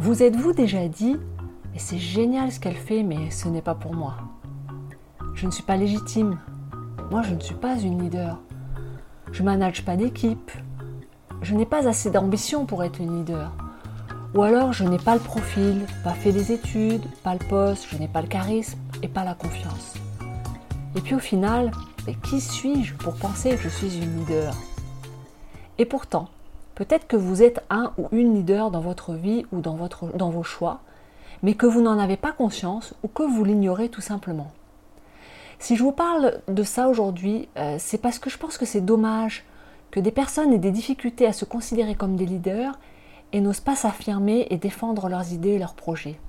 Vous êtes-vous déjà dit Mais c'est génial ce qu'elle fait, mais ce n'est pas pour moi. Je ne suis pas légitime. Moi, je ne suis pas une leader. Je manage pas d'équipe. Je n'ai pas assez d'ambition pour être une leader. Ou alors, je n'ai pas le profil, pas fait les études, pas le poste, je n'ai pas le charisme et pas la confiance. Et puis au final, qui suis-je pour penser que je suis une leader? Et pourtant, peut-être que vous êtes un ou une leader dans votre vie ou dans, vos choix, mais que vous n'en avez pas conscience ou que vous l'ignorez tout simplement. Si je vous parle de ça aujourd'hui, euh, c'est parce que je pense que c'est dommage que des personnes aient des difficultés à se considérer comme des leaders et n'osent pas s'affirmer et défendre leurs idées et leurs projets.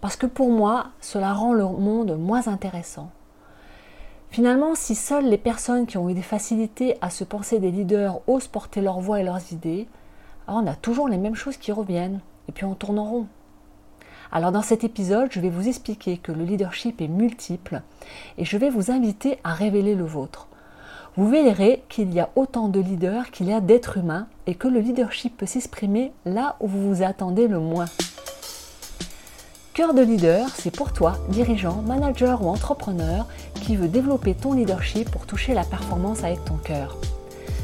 Parce que pour moi, cela rend le monde moins intéressant. Finalement, si seules les personnes qui ont eu des facilités à se penser des leaders osent porter leur voix et leurs idées, on a toujours les mêmes choses qui reviennent, et puis on tourne en rond. Alors dans cet épisode, je vais vous expliquer que le leadership est multiple, et je vais vous inviter à révéler le vôtre. Vous verrez qu'il y a autant de leaders qu'il y a d'êtres humains, et que le leadership peut s'exprimer là où vous vous attendez le moins. Cœur de leader, c'est pour toi, dirigeant, manager ou entrepreneur, qui veut développer ton leadership pour toucher la performance avec ton cœur.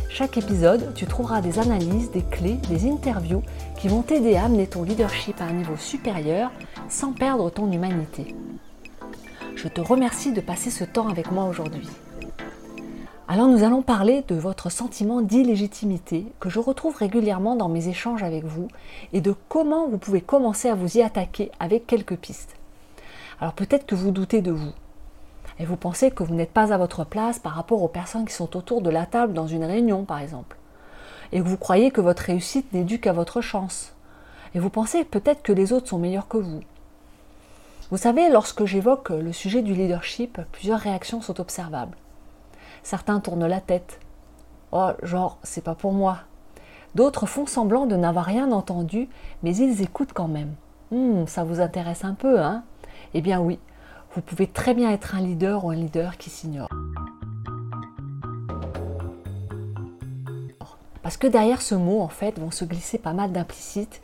Chaque épisode, tu trouveras des analyses, des clés, des interviews qui vont t'aider à amener ton leadership à un niveau supérieur sans perdre ton humanité. Je te remercie de passer ce temps avec moi aujourd'hui. Alors nous allons parler de votre sentiment d'illégitimité que je retrouve régulièrement dans mes échanges avec vous et de comment vous pouvez commencer à vous y attaquer avec quelques pistes. Alors peut-être que vous doutez de vous et vous pensez que vous n'êtes pas à votre place par rapport aux personnes qui sont autour de la table dans une réunion par exemple et que vous croyez que votre réussite n'est due qu'à votre chance et vous pensez peut-être que les autres sont meilleurs que vous. Vous savez, lorsque j'évoque le sujet du leadership, plusieurs réactions sont observables. Certains tournent la tête. Oh, genre, c'est pas pour moi. D'autres font semblant de n'avoir rien entendu, mais ils écoutent quand même. Hum, ça vous intéresse un peu, hein? Eh bien oui, vous pouvez très bien être un leader ou un leader qui s'ignore. Parce que derrière ce mot, en fait, vont se glisser pas mal d'implicites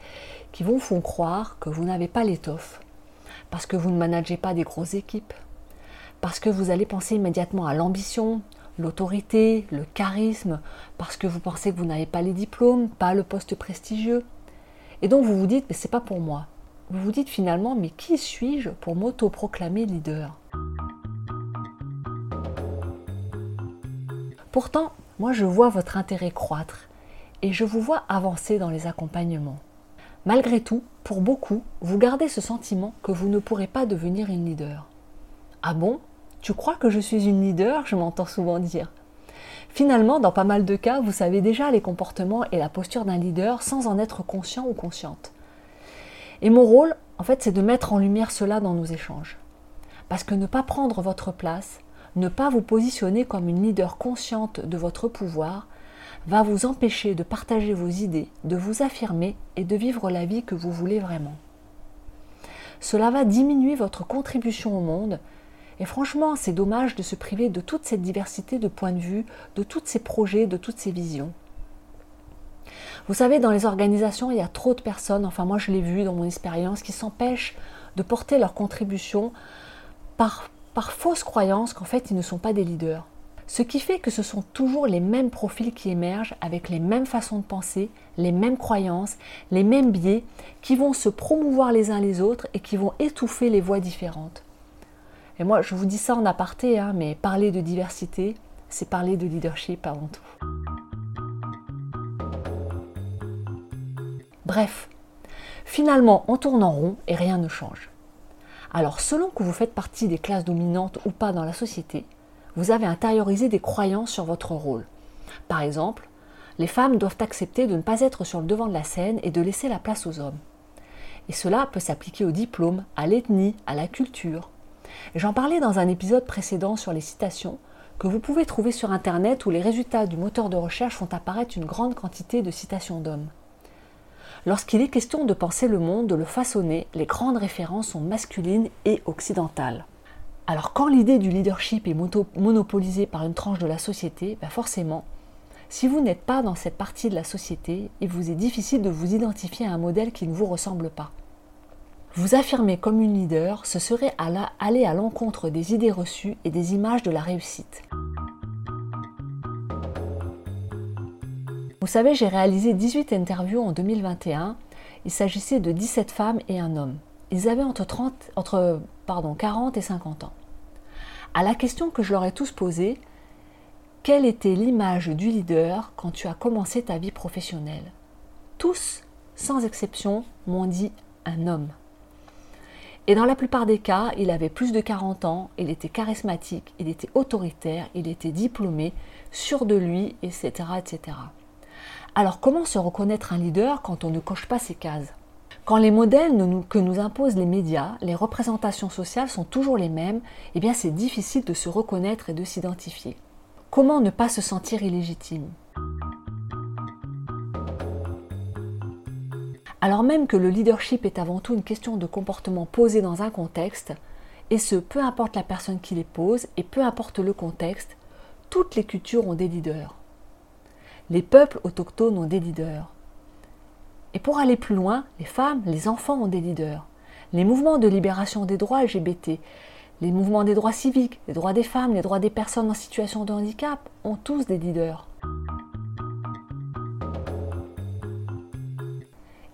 qui vont vous faire croire que vous n'avez pas l'étoffe, parce que vous ne managez pas des grosses équipes, parce que vous allez penser immédiatement à l'ambition, l'autorité, le charisme, parce que vous pensez que vous n'avez pas les diplômes, pas le poste prestigieux. Et donc vous vous dites, mais c'est pas pour moi. Vous vous dites finalement, mais qui suis-je pour m'autoproclamer leader? Pourtant, moi je vois votre intérêt croître et je vous vois avancer dans les accompagnements. Malgré tout, pour beaucoup, vous gardez ce sentiment que vous ne pourrez pas devenir une leader. Ah bon? Tu crois que je suis une leader? Je m'entends souvent dire. Finalement, dans pas mal de cas, vous savez déjà les comportements et la posture d'un leader sans en être conscient ou consciente. Et mon rôle, en fait, c'est de mettre en lumière cela dans nos échanges. Parce que ne pas prendre votre place, ne pas vous positionner comme une leader consciente de votre pouvoir, va vous empêcher de partager vos idées, de vous affirmer et de vivre la vie que vous voulez vraiment. Cela va diminuer votre contribution au monde et franchement, c'est dommage de se priver de toute cette diversité de points de vue, de tous ces projets, de toutes ces visions. Vous savez, dans les organisations, il y a trop de personnes, enfin moi je l'ai vu dans mon expérience, qui s'empêchent de porter leur contribution par, fausse croyance qu'en fait ils ne sont pas des leaders. Ce qui fait que ce sont toujours les mêmes profils qui émergent avec les mêmes façons de penser, les mêmes croyances, les mêmes biais, qui vont se promouvoir les uns les autres et qui vont étouffer les voix différentes. Et moi, je vous dis ça en aparté, hein, mais parler de diversité, c'est parler de leadership avant tout. Bref, finalement, on tourne en rond et rien ne change. Alors, selon que vous faites partie des classes dominantes ou pas dans la société, vous avez intériorisé des croyances sur votre rôle. Par exemple, les femmes doivent accepter de ne pas être sur le devant de la scène et de laisser la place aux hommes. Et cela peut s'appliquer au diplôme, à l'ethnie, à la culture, J'en parlais dans un épisode précédent sur les citations que vous pouvez trouver sur Internet où les résultats du moteur de recherche font apparaître une grande quantité de citations d'hommes. Lorsqu'il est question de penser le monde, de le façonner, les grandes références sont masculines et occidentales. Alors quand l'idée du leadership est monopolisée par une tranche de la société, ben forcément, Si vous n'êtes pas dans cette partie de la société, il vous est difficile de vous identifier à un modèle qui ne vous ressemble pas. Vous affirmer comme une leader, ce serait aller à l'encontre des idées reçues et des images de la réussite. Vous savez, j'ai réalisé 18 interviews en 2021. Il s'agissait de 17 femmes et un homme. Ils avaient entre, 30, entre pardon, 40 et 50 ans. À la question que je leur ai tous posée, quelle était l'image du leader quand tu as commencé ta vie professionnelle? Tous, sans exception, m'ont dit un homme. Et dans la plupart des cas, il avait plus de 40 ans, il était charismatique, il était autoritaire, il était diplômé, sûr de lui, etc. etc. Alors comment se reconnaître un leader quand on ne coche pas ces cases? Quand les modèles que nous imposent les médias, les représentations sociales sont toujours les mêmes, eh bien c'est difficile de se reconnaître et de s'identifier. Comment ne pas se sentir illégitime? Alors même que le leadership est avant tout une question de comportement posé dans un contexte, et ce, peu importe la personne qui les pose et peu importe le contexte, toutes les cultures ont des leaders. Les peuples autochtones ont des leaders. Et pour aller plus loin, les femmes, les enfants ont des leaders. Les mouvements de libération des droits LGBT, les mouvements des droits civiques, les droits des femmes, les droits des personnes en situation de handicap ont tous des leaders.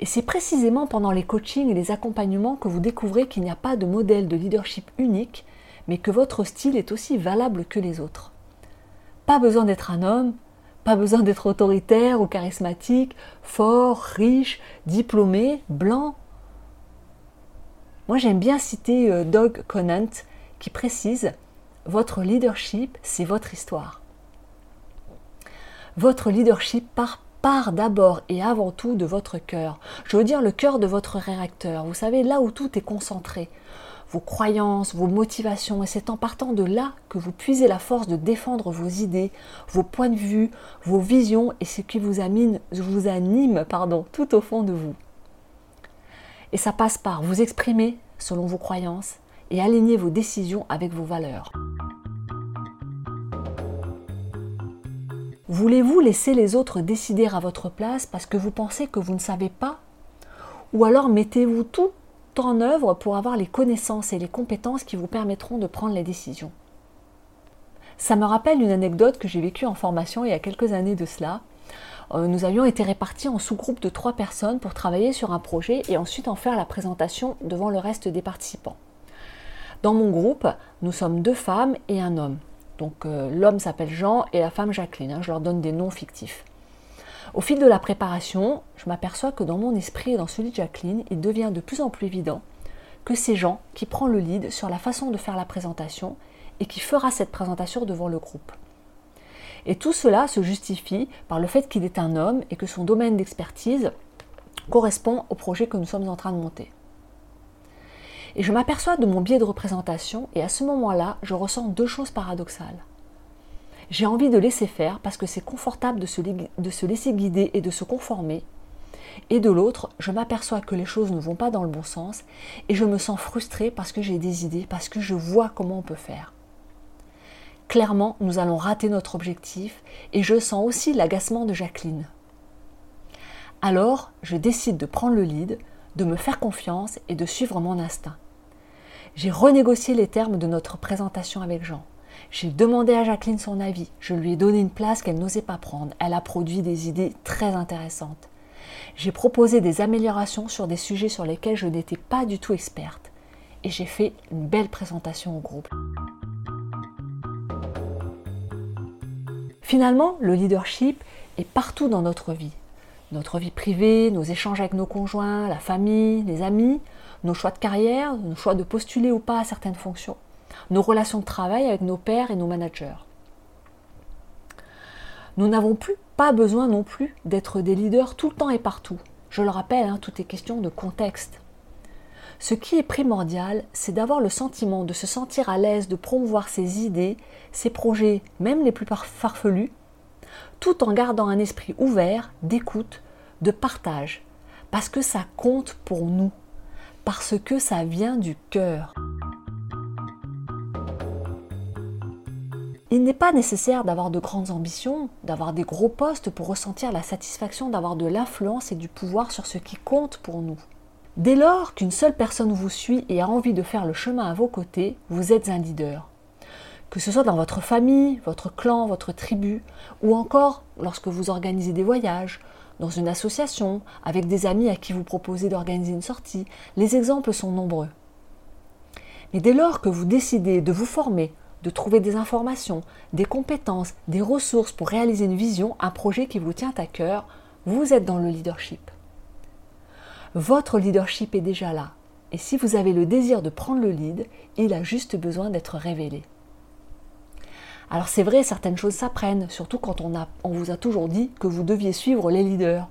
Et c'est précisément pendant les coachings et les accompagnements que vous découvrez qu'il n'y a pas de modèle de leadership unique, mais que votre style est aussi valable que les autres. Pas besoin d'être un homme, pas besoin d'être autoritaire ou charismatique, fort, riche, diplômé, blanc. Moi j'aime bien citer euh, Doug Conant qui précise Votre leadership, c'est votre histoire. Votre leadership part, d'abord et avant tout de votre cœur. Je veux dire le cœur de votre réacteur. Vous savez, là où tout est concentré. Vos croyances, vos motivations, et c'est en partant de là que vous puisez la force de défendre vos idées, vos points de vue, vos visions et ce qui vous anime, vous anime pardon, tout au fond de vous. Et ça passe par vous exprimer selon vos croyances, et alignez vos décisions avec vos valeurs. Voulez-vous laisser les autres décider à votre place parce que vous pensez que vous ne savez pas? Ou alors mettez-vous tout en œuvre pour avoir les connaissances et les compétences qui vous permettront de prendre les décisions? Ça me rappelle une anecdote que j'ai vécue en formation il y a quelques années de cela. Euh, nous avions été répartis en sous-groupes de trois personnes pour travailler sur un projet et ensuite en faire la présentation devant le reste des participants. Dans mon groupe, nous sommes deux femmes et un homme. Donc euh, l'homme s'appelle Jean et la femme Jacqueline. Hein, je leur donne des noms fictifs. Au fil de la préparation, je m'aperçois que dans mon esprit et dans celui de Jacqueline, il devient de plus en plus évident que c'est Jean qui prend le lead sur la façon de faire la présentation et qui fera cette présentation devant le groupe. Et tout cela se justifie par le fait qu'il est un homme et que son domaine d'expertise correspond au projet que nous sommes en train de monter. Et je m'aperçois de mon biais de représentation et à ce moment-là, je ressens deux choses paradoxales. J'ai envie de laisser faire parce que c'est confortable de se, laisser guider et de se conformer. Et de l'autre, je m'aperçois que les choses ne vont pas dans le bon sens et je me sens frustrée parce que j'ai des idées, parce que je vois comment on peut faire. Clairement, nous allons rater notre objectif et je sens aussi l'agacement de Jacqueline. Alors, je décide de prendre le lead, de me faire confiance et de suivre mon instinct. J'ai renégocié les termes de notre présentation avec Jean. J'ai demandé à Jacqueline son avis. Je lui ai donné une place qu'elle n'osait pas prendre. Elle a produit des idées très intéressantes. J'ai proposé des améliorations sur des sujets sur lesquels je n'étais pas du tout experte. Et j'ai fait une belle présentation au groupe. Finalement, le leadership est partout dans notre vie notre vie privée, nos échanges avec nos conjoints, la famille, les amis, nos choix de carrière, nos choix de postuler ou pas à certaines fonctions, nos relations de travail avec nos pairs et nos managers. Nous n'avons plus pas besoin non plus d'être des leaders tout le temps et partout. Je le rappelle, hein, tout est question de contexte. Ce qui est primordial, c'est d'avoir le sentiment de se sentir à l'aise de promouvoir ses idées, ses projets, même les plus farfelus, tout en gardant un esprit ouvert, d'écoute, de partage, parce que ça compte pour nous, parce que ça vient du cœur. Il n'est pas nécessaire d'avoir de grandes ambitions, d'avoir des gros postes pour ressentir la satisfaction d'avoir de l'influence et du pouvoir sur ce qui compte pour nous. Dès lors qu'une seule personne vous suit et a envie de faire le chemin à vos côtés, vous êtes un leader. Que ce soit dans votre famille, votre clan, votre tribu, ou encore lorsque vous organisez des voyages, dans une association, avec des amis à qui vous proposez d'organiser une sortie, les exemples sont nombreux. Mais dès lors que vous décidez de vous former, de trouver des informations, des compétences, des ressources pour réaliser une vision, un projet qui vous tient à cœur, vous êtes dans le leadership. Votre leadership est déjà là. Et si vous avez le désir de prendre le lead, il a juste besoin d'être révélé. Alors c'est vrai, certaines choses s'apprennent, surtout quand on, vous a toujours dit que vous deviez suivre les leaders.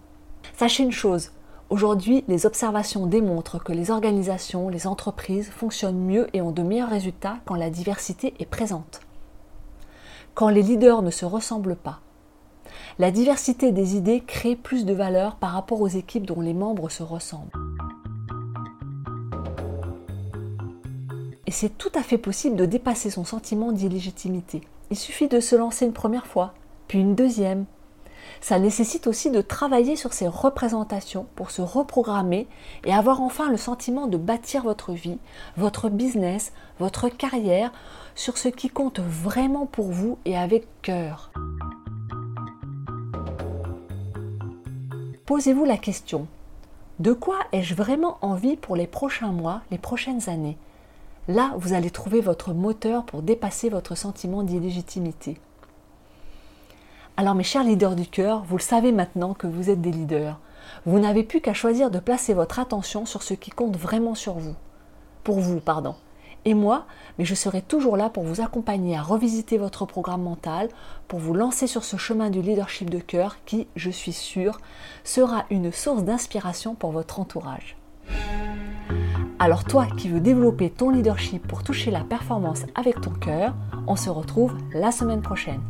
Sachez une chose, Aujourd'hui, les observations démontrent que les organisations, les entreprises fonctionnent mieux et ont de meilleurs résultats quand la diversité est présente. Quand les leaders ne se ressemblent pas. La diversité des idées crée plus de valeur par rapport aux équipes dont les membres se ressemblent. Et c'est tout à fait possible de dépasser son sentiment d'illégitimité. Il suffit de se lancer une première fois, puis une deuxième, ça nécessite aussi de travailler sur ces représentations pour se reprogrammer et avoir enfin le sentiment de bâtir votre vie, votre business, votre carrière sur ce qui compte vraiment pour vous et avec cœur. Posez-vous la question, de quoi ai-je vraiment envie pour les prochains mois, les prochaines années? Là, vous allez trouver votre moteur pour dépasser votre sentiment d'illégitimité. Alors mes chers leaders du cœur, vous le savez maintenant que vous êtes des leaders. Vous n'avez plus qu'à choisir de placer votre attention sur ce qui compte vraiment sur vous. Pour vous, pardon. Et moi, mais je serai toujours là pour vous accompagner à revisiter votre programme mental, pour vous lancer sur ce chemin du leadership de cœur qui, je suis sûre, sera une source d'inspiration pour votre entourage. Alors toi qui veux développer ton leadership pour toucher la performance avec ton cœur, on se retrouve la semaine prochaine.